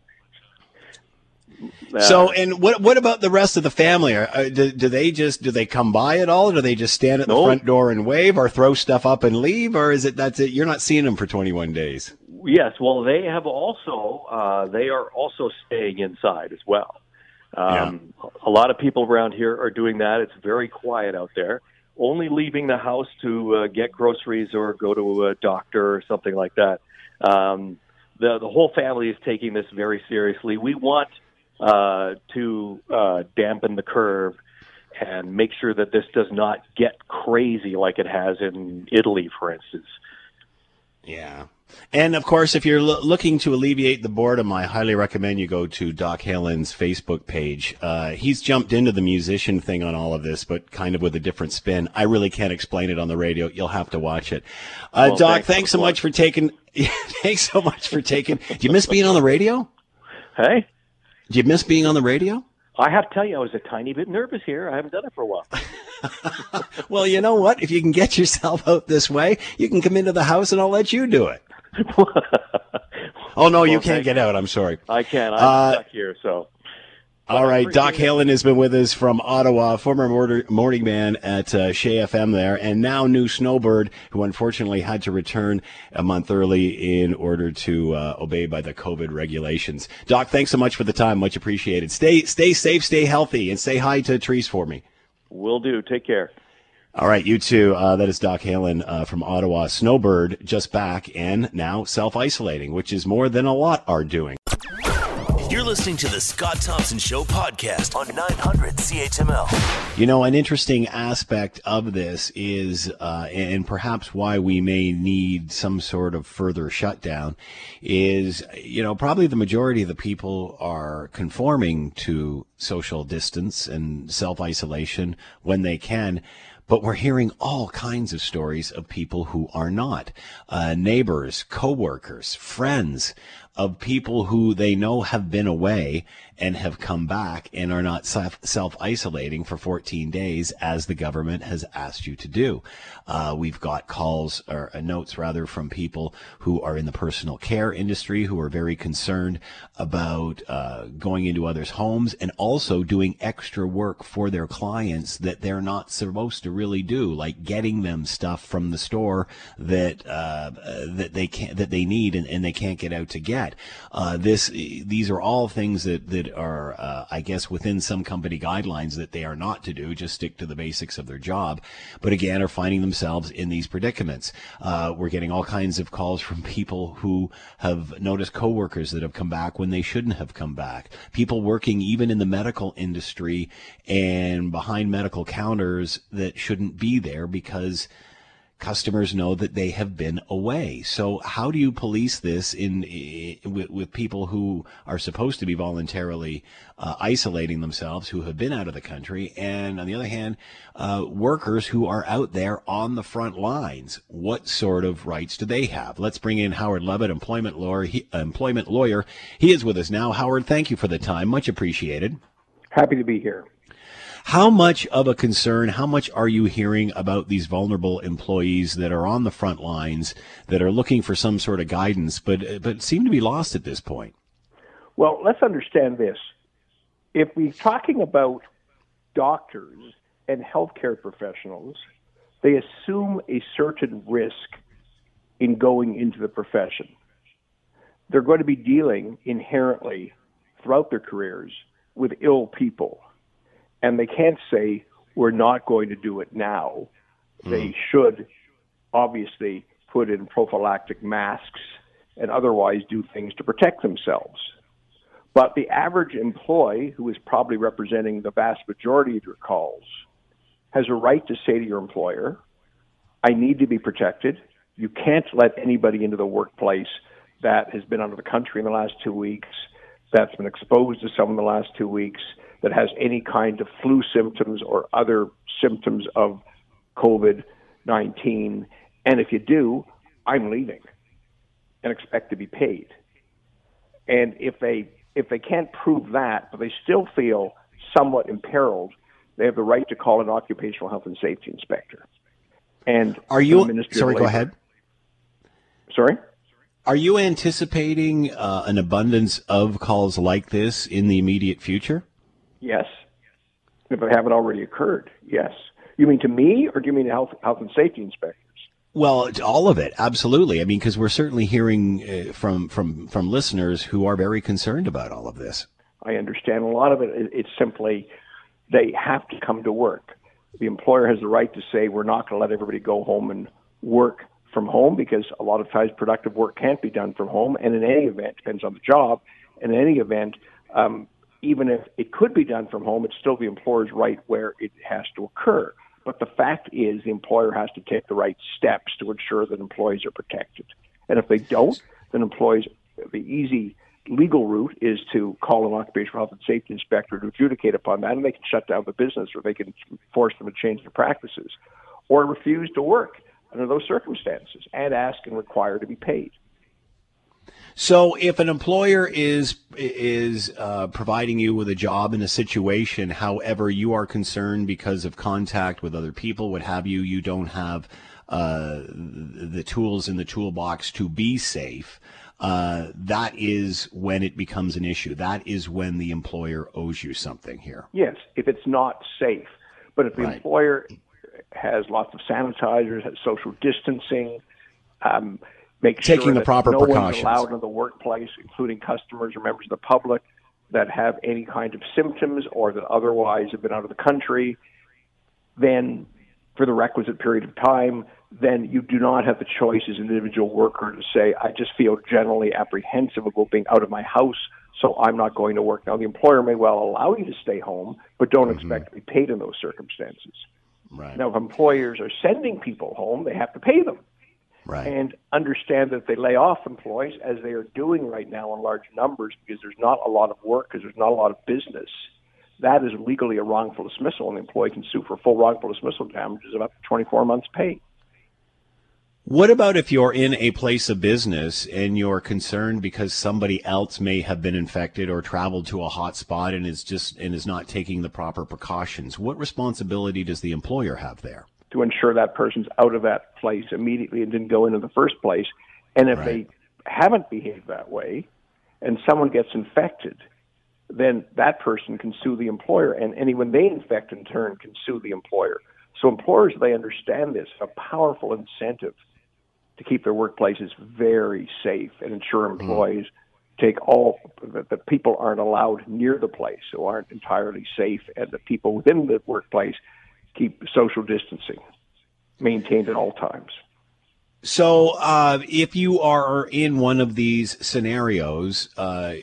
uh, So, and what what about the rest of the family? Are, uh, do, do they just do they come by at all? Or do they just stand at the No. front door and wave, or throw stuff up and leave, or is it that's it? You're not seeing them for 21 days. Yes, well, they have also uh, they are also staying inside as well. Um, A lot of people around here are doing that. It's very quiet out there. Only leaving the house to uh, get groceries or go to a doctor or something like that. Um, the the whole family is taking this very seriously. We want uh, to uh, dampen the curve and make sure that this does not get crazy like it has in Italy, for instance. Yeah. And of course, if you're lo- looking to alleviate the boredom, I highly recommend you go to Doc Halen's Facebook page. Uh, he's jumped into the musician thing on all of this, but kind of with a different spin. I really can't explain it on the radio. You'll have to watch it. Uh, Well, Doc, thanks thanks so much for taking. thanks so much for taking. Do you miss being on the radio? Hey. Do you miss being on the radio? I have to tell you, I was a tiny bit nervous here. I haven't done it for a while. Well, you know what? If you can get yourself out this way, you can come into the house and I'll let you do it. Oh no, you can't thank- get out. I'm sorry. I can't. I'm Uh, stuck here, so. All right, Doc appreciate it. Halen has been with us from Ottawa, former morning man at uh, CHEZ FM there, and now new Snowbird, who unfortunately had to return a month early in order to uh, obey by the COVID regulations. Doc, thanks so much for the time, much appreciated. Stay, stay safe, stay healthy, and say hi to Trees for me. Will do. Take care. All right, you too. Uh, that is Doc Halen uh, from Ottawa. Snowbird just back and now self isolating, which is more than a lot are doing. You're listening to the Scott Thompson Show podcast on 900 CHML. You know, an interesting aspect of this is, uh, and perhaps why we may need some sort of further shutdown, is, you know, probably the majority of the people are conforming to social distance and self isolation when they can. But we're hearing all kinds of stories of people who are not. Uh, neighbors, coworkers, friends of people who they know have been away and have come back and are not self isolating for 14 days as the government has asked you to do. Uh, we've got calls or uh, notes rather from people who are in the personal care industry who are very concerned about uh, going into others' homes and also doing extra work for their clients that they're not supposed to really do, like getting them stuff from the store that uh, that they can that they need and, and they can't get out to get. Uh, this these are all things that that are, uh, I guess, within some company guidelines that they are not to do, just stick to the basics of their job, but again, are finding themselves in these predicaments. Uh, we're getting all kinds of calls from people who have noticed coworkers that have come back when they shouldn't have come back. People working even in the medical industry and behind medical counters that shouldn't be there because customers know that they have been away. So how do you police this in, in with, with, people who are supposed to be voluntarily uh, isolating themselves, who have been out of the country, and on the other hand, uh, workers who are out there on the front lines? What sort of rights do they have? Let's bring in Howard Levitt, employment lawyer. He, employment lawyer. He is with us now. Howard, thank you for the time. Much appreciated. Happy to be here. How much of a concern, how much are you hearing about these vulnerable employees that are on the front lines that are looking for some sort of guidance, but, but seem to be lost at this point? Well, let's understand this. If we're talking about doctors and healthcare professionals, they assume a certain risk in going into the profession. They're going to be dealing inherently throughout their careers with ill people and they can't say we're not going to do it now. Mm. They should obviously put in prophylactic masks and otherwise do things to protect themselves. But the average employee, who is probably representing the vast majority of your calls, has a right to say to your employer, I need to be protected. You can't let anybody into the workplace that has been out of the country in the last two weeks, that's been exposed to some in the last two weeks, that has any kind of flu symptoms or other symptoms of COVID 19. And if you do, I'm leaving and expect to be paid. And if they if they can't prove that, but they still feel somewhat imperiled, they have the right to call an occupational health and safety inspector. And are you sorry? Go ahead. Sorry. Are you anticipating uh, an abundance of calls like this in the immediate future? Yes. If it haven't already occurred, yes. You mean to me, or do you mean health health and safety inspectors? Well, all of it, absolutely. I mean, because we're certainly hearing uh, from from from listeners who are very concerned about all of this. I understand a lot of it. It's simply they have to come to work. The employer has the right to say we're not going to let everybody go home and work from home because a lot of times productive work can't be done from home. And in any event, depends on the job. And in any event, um, even if it could be done from home, it's still the employer's right where it has to occur. But the fact is, the employer has to take the right steps to ensure that employees are protected. And if they don't, then employees, the easy legal route is to call an occupational health and safety inspector to adjudicate upon that, and they can shut down the business or they can force them to change their practices or refuse to work under those circumstances and ask and require to be paid. So, if an employer is is uh, providing you with a job in a situation, however, you are concerned because of contact with other people, what have you, you don't have uh, the tools in the toolbox to be safe. Uh, that is when it becomes an issue. That is when the employer owes you something here. Yes, if it's not safe. But if the right. employer has lots of sanitizers, has social distancing, um, make taking sure the proper no precautions. one's allowed in the workplace, including customers or members of the public that have any kind of symptoms or that otherwise have been out of the country, then for the requisite period of time, then you do not have the choice as an individual worker to say, I just feel generally apprehensive about being out of my house, so I'm not going to work. Now, the employer may well allow you to stay home, but don't mm-hmm. expect to be paid in those circumstances. Right. Now, if employers are sending people home, they have to pay them. Right. And understand that they lay off employees, as they are doing right now in large numbers, because there's not a lot of work, because there's not a lot of business that is legally a wrongful dismissal, and the employee can sue for full wrongful dismissal damages of up to 24 months' pay. What about if you're in a place of business and you're concerned because somebody else may have been infected or traveled to a hot spot and is just and is not taking the proper precautions? What responsibility does the employer have there? To ensure that person's out of that place immediately and didn't go into the first place. And if right. they haven't behaved that way and someone gets infected, then that person can sue the employer, and anyone they infect in turn can sue the employer. So employers, they understand this, a powerful incentive to keep their workplaces very safe and ensure mm-hmm. employees mm. take all that the people aren't allowed near the place, so aren't entirely safe, and the people within the workplace keep social distancing maintained at all times. So, uh, if you are in one of these scenarios, uh,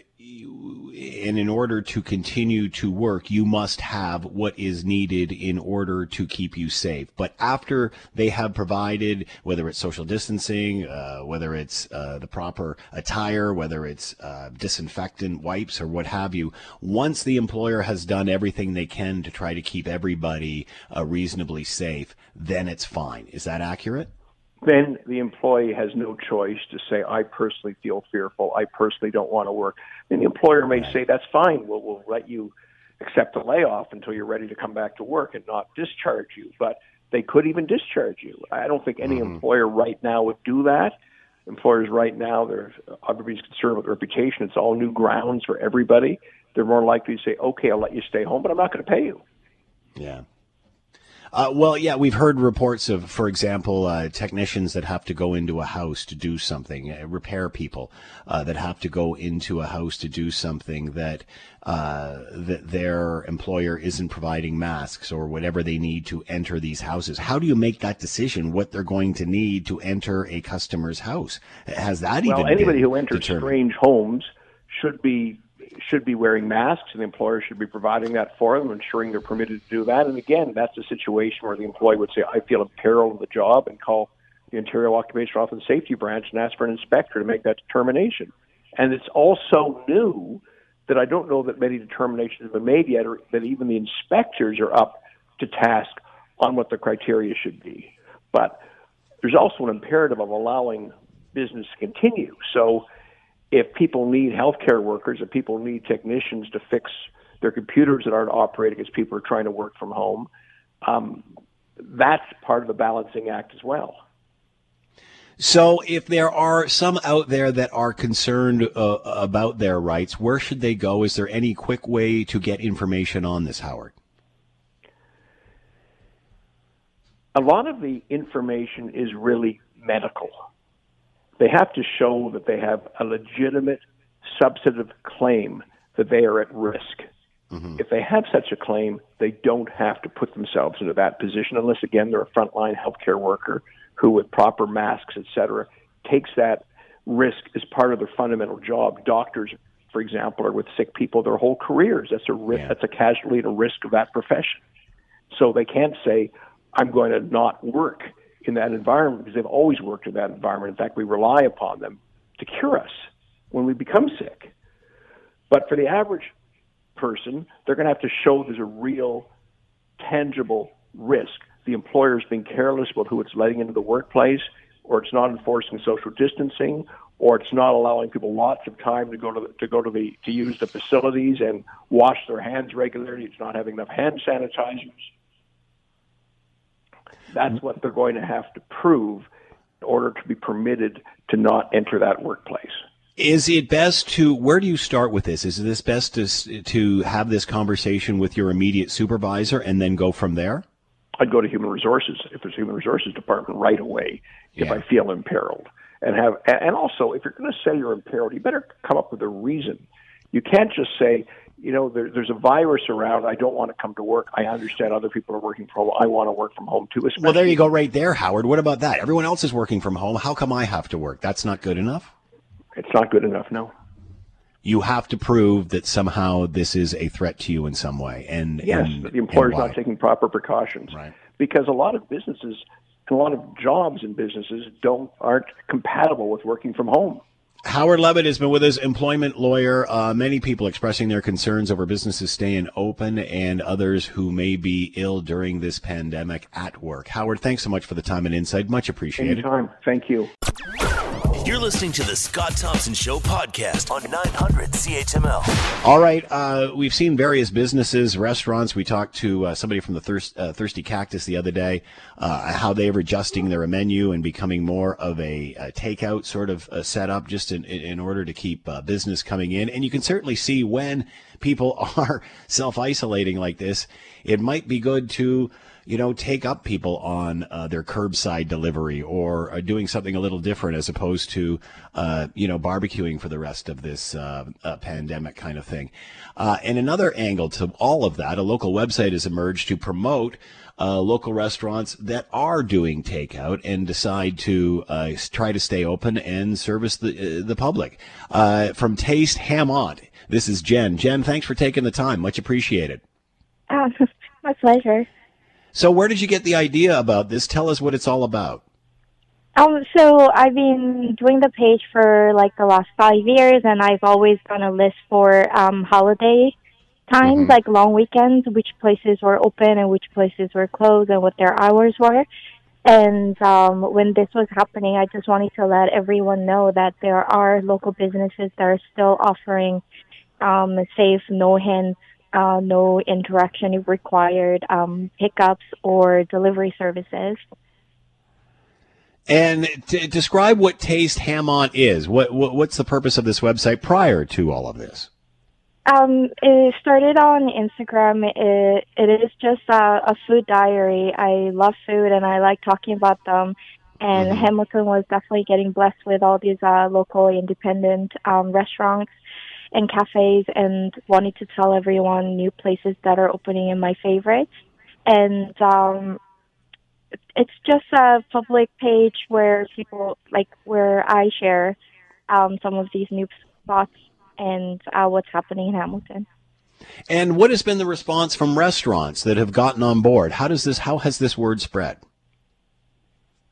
and in order to continue to work, you must have what is needed in order to keep you safe. But after they have provided, whether it's social distancing, uh, whether it's uh, the proper attire, whether it's uh, disinfectant wipes or what have you, once the employer has done everything they can to try to keep everybody uh, reasonably safe, then it's fine. Is that accurate? then the employee has no choice to say, I personally feel fearful. I personally don't want to work. And the employer may say, that's fine. We'll, we'll let you accept a layoff until you're ready to come back to work and not discharge you. But they could even discharge you. I don't think any mm-hmm. employer right now would do that. Employers right now, they're everybody's concerned with reputation. It's all new grounds for everybody. They're more likely to say, okay, I'll let you stay home, but I'm not going to pay you. Yeah. Uh, well, yeah, we've heard reports of, for example, uh, technicians that have to go into a house to do something, uh, repair people uh, that have to go into a house to do something that uh, that their employer isn't providing masks or whatever they need to enter these houses. How do you make that decision? What they're going to need to enter a customer's house? Has that well, even? Well, anybody who enters determined? strange homes should be should be wearing masks, and the employer should be providing that for them, ensuring they're permitted to do that. And again, that's a situation where the employee would say, "I feel in peril of the job," and call the Ontario Occupational Health and Safety Branch and ask for an inspector to make that determination. And it's also new that I don't know that many determinations have been made yet, or that even the inspectors are up to task on what the criteria should be. But there's also an imperative of allowing business to continue. So if people need healthcare workers, if people need technicians to fix their computers that aren't operating as people are trying to work from home, um, that's part of the balancing act as well. So, if there are some out there that are concerned uh, about their rights, where should they go? Is there any quick way to get information on this, Howard? A lot of the information is really medical they have to show that they have a legitimate substantive claim that they are at risk. Mm-hmm. If they have such a claim, they don't have to put themselves into that position unless, again, they're a frontline healthcare worker who, with proper masks, et cetera, takes that risk as part of their fundamental job. Doctors, for example, are with sick people their whole careers. That's a risk, yeah. that's a casualty and a risk of that profession. So they can't say, "I'm going to not work." In that environment because they've always worked in that environment. In fact, we rely upon them to cure us when we become sick. But for the average person, they're going to have to show there's a real, tangible risk. The employer is being careless about who it's letting into the workplace, or it's not enforcing social distancing, or it's not allowing people lots of time to go to the, to go to the to use the facilities and wash their hands regularly. It's not having enough hand sanitizers. That's what they're going to have to prove in order to be permitted to not enter that workplace. Is it best to where do you start with this? Is this best to to have this conversation with your immediate supervisor and then go from there? I'd go to human resources if there's human resources department right away if yeah. I feel imperiled and have and also if you're going to say you're imperiled, you better come up with a reason. You can't just say you know, there, there's a virus around. I don't want to come to work. I understand other people are working from home. I want to work from home too. Well, there you go, right there, Howard. What about that? Everyone else is working from home. How come I have to work? That's not good enough. It's not good enough. No. You have to prove that somehow this is a threat to you in some way, and yes, and, the employer's not taking proper precautions. Right. Because a lot of businesses, and a lot of jobs in businesses don't aren't compatible with working from home. Howard Levitt has been with us, employment lawyer. Uh, many people expressing their concerns over businesses staying open and others who may be ill during this pandemic at work. Howard, thanks so much for the time and insight. Much appreciated. Anytime. Thank you. You're listening to the Scott Thompson Show podcast on 900 CHML. All right, uh, we've seen various businesses, restaurants. We talked to uh, somebody from the Thirst, uh, Thirsty Cactus the other day, uh, how they were adjusting their menu and becoming more of a, a takeout sort of setup, just in, in order to keep uh, business coming in. And you can certainly see when people are self isolating like this, it might be good to you know, take up people on uh, their curbside delivery or uh, doing something a little different as opposed to, uh, you know, barbecuing for the rest of this uh, uh, pandemic kind of thing. And another angle to all of that, a local website has emerged to promote. Local restaurants that are doing takeout and decide to try to stay open and service the the public. From Taste Hamont, this is Jen. Jen, thanks for taking the time. Much appreciated. Um, my pleasure. So, where did you get the idea about this? Tell us what it's all about. Um, so I've been doing the page for like the last five years, and I've always done a list for um, holiday times, like long weekends, which places were open and which places were closed, and what their hours were. And um, when this was happening, I just wanted to let everyone know that there are local businesses that are still offering um, safe, no hands, uh, no interaction required um, pickups or delivery services. And t- describe what Taste Hamont is. What, what what's the purpose of this website prior to all of this? Um, it started on Instagram. It, it is just a, a food diary. I love food and I like talking about them. And Hamilton was definitely getting blessed with all these uh, local independent um, restaurants and cafes and wanted to tell everyone new places that are opening in my favorites. And um, it's just a public page where people, like, where I share um, some of these new spots and uh, what's happening in Hamilton. And what has been the response from restaurants that have gotten on board? How does this? How has this word spread?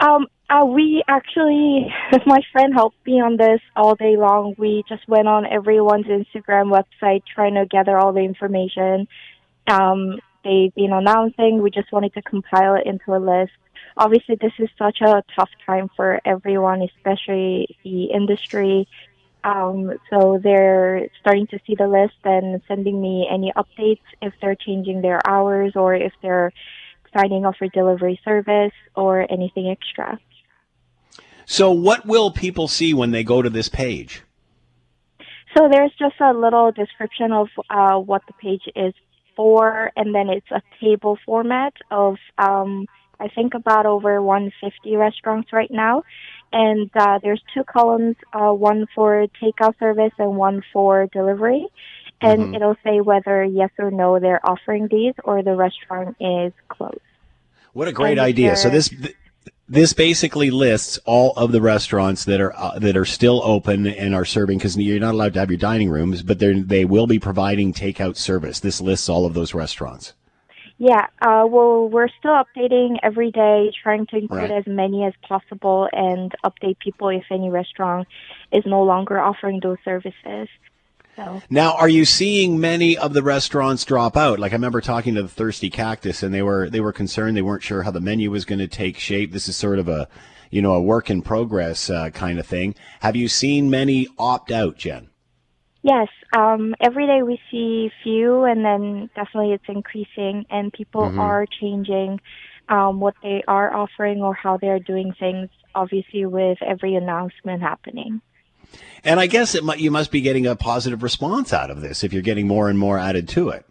Um, uh, we actually, my friend helped me on this all day long. We just went on everyone's Instagram website trying to gather all the information. Um, they've been announcing. We just wanted to compile it into a list. Obviously, this is such a tough time for everyone, especially the industry. Um, so they're starting to see the list and sending me any updates if they're changing their hours or if they're signing off for delivery service or anything extra. So, what will people see when they go to this page? So there's just a little description of uh, what the page is for, and then it's a table format of um, I think about over 150 restaurants right now, and uh, there's two columns, uh, one for takeout service and one for delivery, and Mhm. it'll say whether yes or no they're offering these or the restaurant is closed. What a great And idea! So this th- this basically lists all of the restaurants that are uh, that are still open and are serving because you're not allowed to have your dining rooms, but they they will be providing takeout service. This lists all of those restaurants. Yeah, uh, well, we're still updating every day, trying to include Right. as many as possible and update people if any restaurant is no longer offering those services. So, Now, are you seeing many of the restaurants drop out? Like I remember talking to the Thirsty Cactus, and they were they were concerned. They weren't sure how the menu was going to take shape. This is sort of a you know a work in progress uh, kind of thing. Have you seen many opt out, Jen? yes, um, every day we see few, and then definitely it's increasing, and people Mhm. are changing um, what they are offering or how they're doing things, obviously, with every announcement happening. And I guess it might, you must be getting a positive response out of this if you're getting more and more added to it.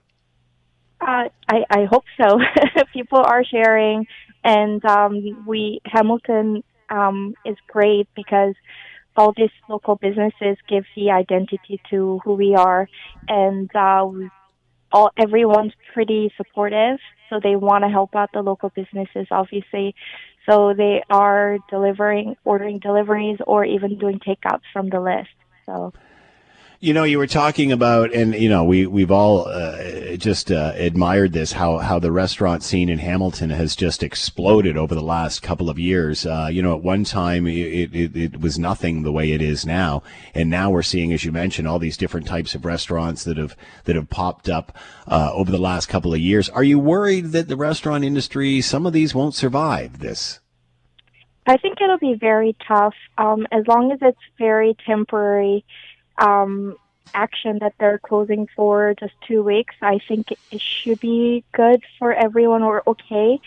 Uh, I, I hope so. People are sharing, and um, we Hamilton um, is great because all these local businesses give the identity to who we are, and uh, all everyone's pretty supportive. So they want to help out the local businesses, obviously. So they are delivering, ordering deliveries, or even doing takeouts from the list. So. You know, you were talking about, and you know, we we've all uh, just uh, admired this how how the restaurant scene in Hamilton has just exploded over the last couple of years. Uh, you know, at one time it, it, it was nothing the way it is now, and now we're seeing, as you mentioned, all these different types of restaurants that have that have popped up uh, over the last couple of years. Are you worried that the restaurant industry, some of these, won't survive this? I think it'll be very tough um, as long as it's very temporary um, action that they're closing for just two weeks, I think it should be good for everyone or okay.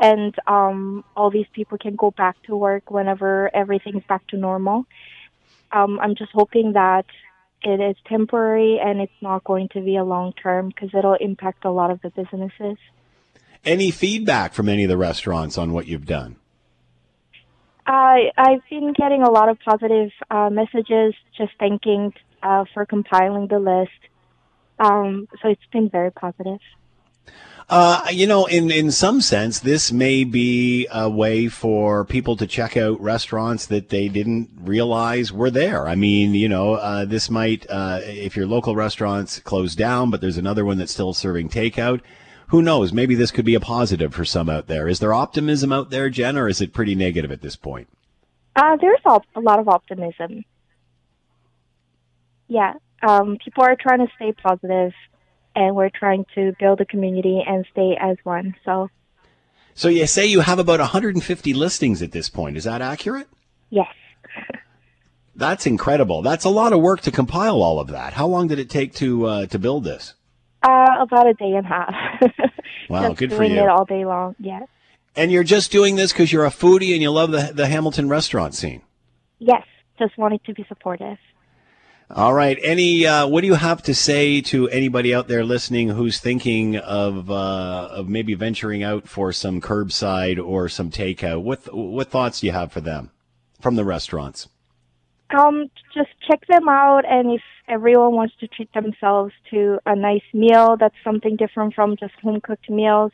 And um, all these people can go back to work whenever everything's back to normal. Um, I'm just hoping that it is temporary and it's not going to be a long term because it'll impact a lot of the businesses. Any feedback from any of the restaurants on what you've done? I I've been getting a lot of positive uh, messages, just thanking uh, for compiling the list. Um, so it's been very positive. Uh, you know, in, in some sense, this may be a way for people to check out restaurants that they didn't realize were there. I mean, you know, uh, this might, uh, if your local restaurant's closed down, but there's another one that's still serving takeout, who knows? Maybe this could be a positive for some out there. Is there optimism out there, Jen, or is it pretty negative at this point? Uh, there's a lot of optimism. Yeah, um, people are trying to stay positive, and we're trying to build a community and stay as one. So. So you say you have about 150 listings at this point. Is that accurate? Yes. That's incredible. That's a lot of work to compile all of that. How long did it take to uh, to build this? Uh, about a day and a half. wow, just good doing for you. it all day long. Yeah. And you're just doing this because you're a foodie and you love the the Hamilton restaurant scene. Yes, just wanted to be supportive. All right. Any uh, what do you have to say to anybody out there listening who's thinking of uh, of maybe venturing out for some curbside or some takeout? What what thoughts do you have for them from the restaurants? Um, just check them out, and if everyone wants to treat themselves to a nice meal, that's something different from just home cooked meals.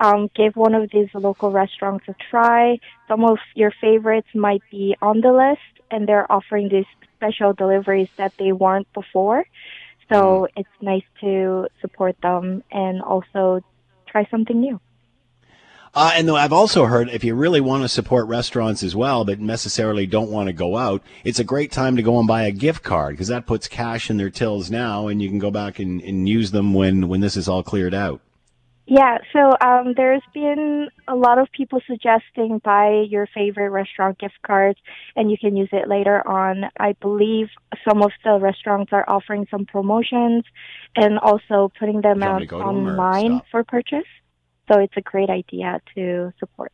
Um, give one of these local restaurants a try. Some of your favorites might be on the list, and they're offering these special deliveries that they weren't before. So it's nice to support them and also try something new. Uh, and though I've also heard if you really want to support restaurants as well, but necessarily don't want to go out, it's a great time to go and buy a gift card because that puts cash in their tills now, and you can go back and, and use them when when this is all cleared out. Yeah, so um, there's been a lot of people suggesting buy your favorite restaurant gift cards and you can use it later on. I believe some of the restaurants are offering some promotions and also putting them out to go to 'em or online for purchase. So it's a great idea to support.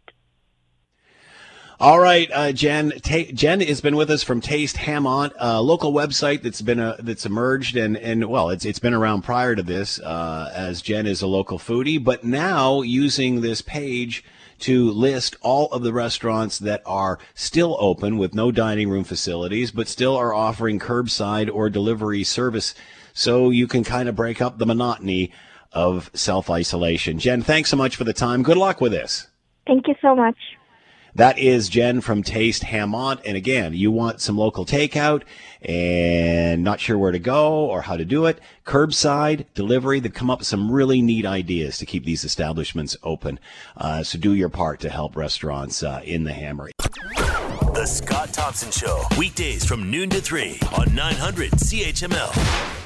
All right, uh, Jen. Ta- Jen has been with us from Taste Hamont, a local website that's been that's emerged and and well, it's it's been around prior to this, uh, as Jen is a local foodie, but now using this page to list all of the restaurants that are still open with no dining room facilities, but still are offering curbside or delivery service, so you can kind of break up the monotony of self isolation. Jen, thanks so much for the time. Good luck with this. Thank you so much. That is Jen from Taste Hamont. And again, you want some local takeout and not sure where to go or how to do it. Curbside delivery. They've come up with some really neat ideas to keep these establishments open. Uh, so do your part to help restaurants uh, in the Hammer. The Scott Thompson Show, weekdays from noon to 3 on 900 CHML.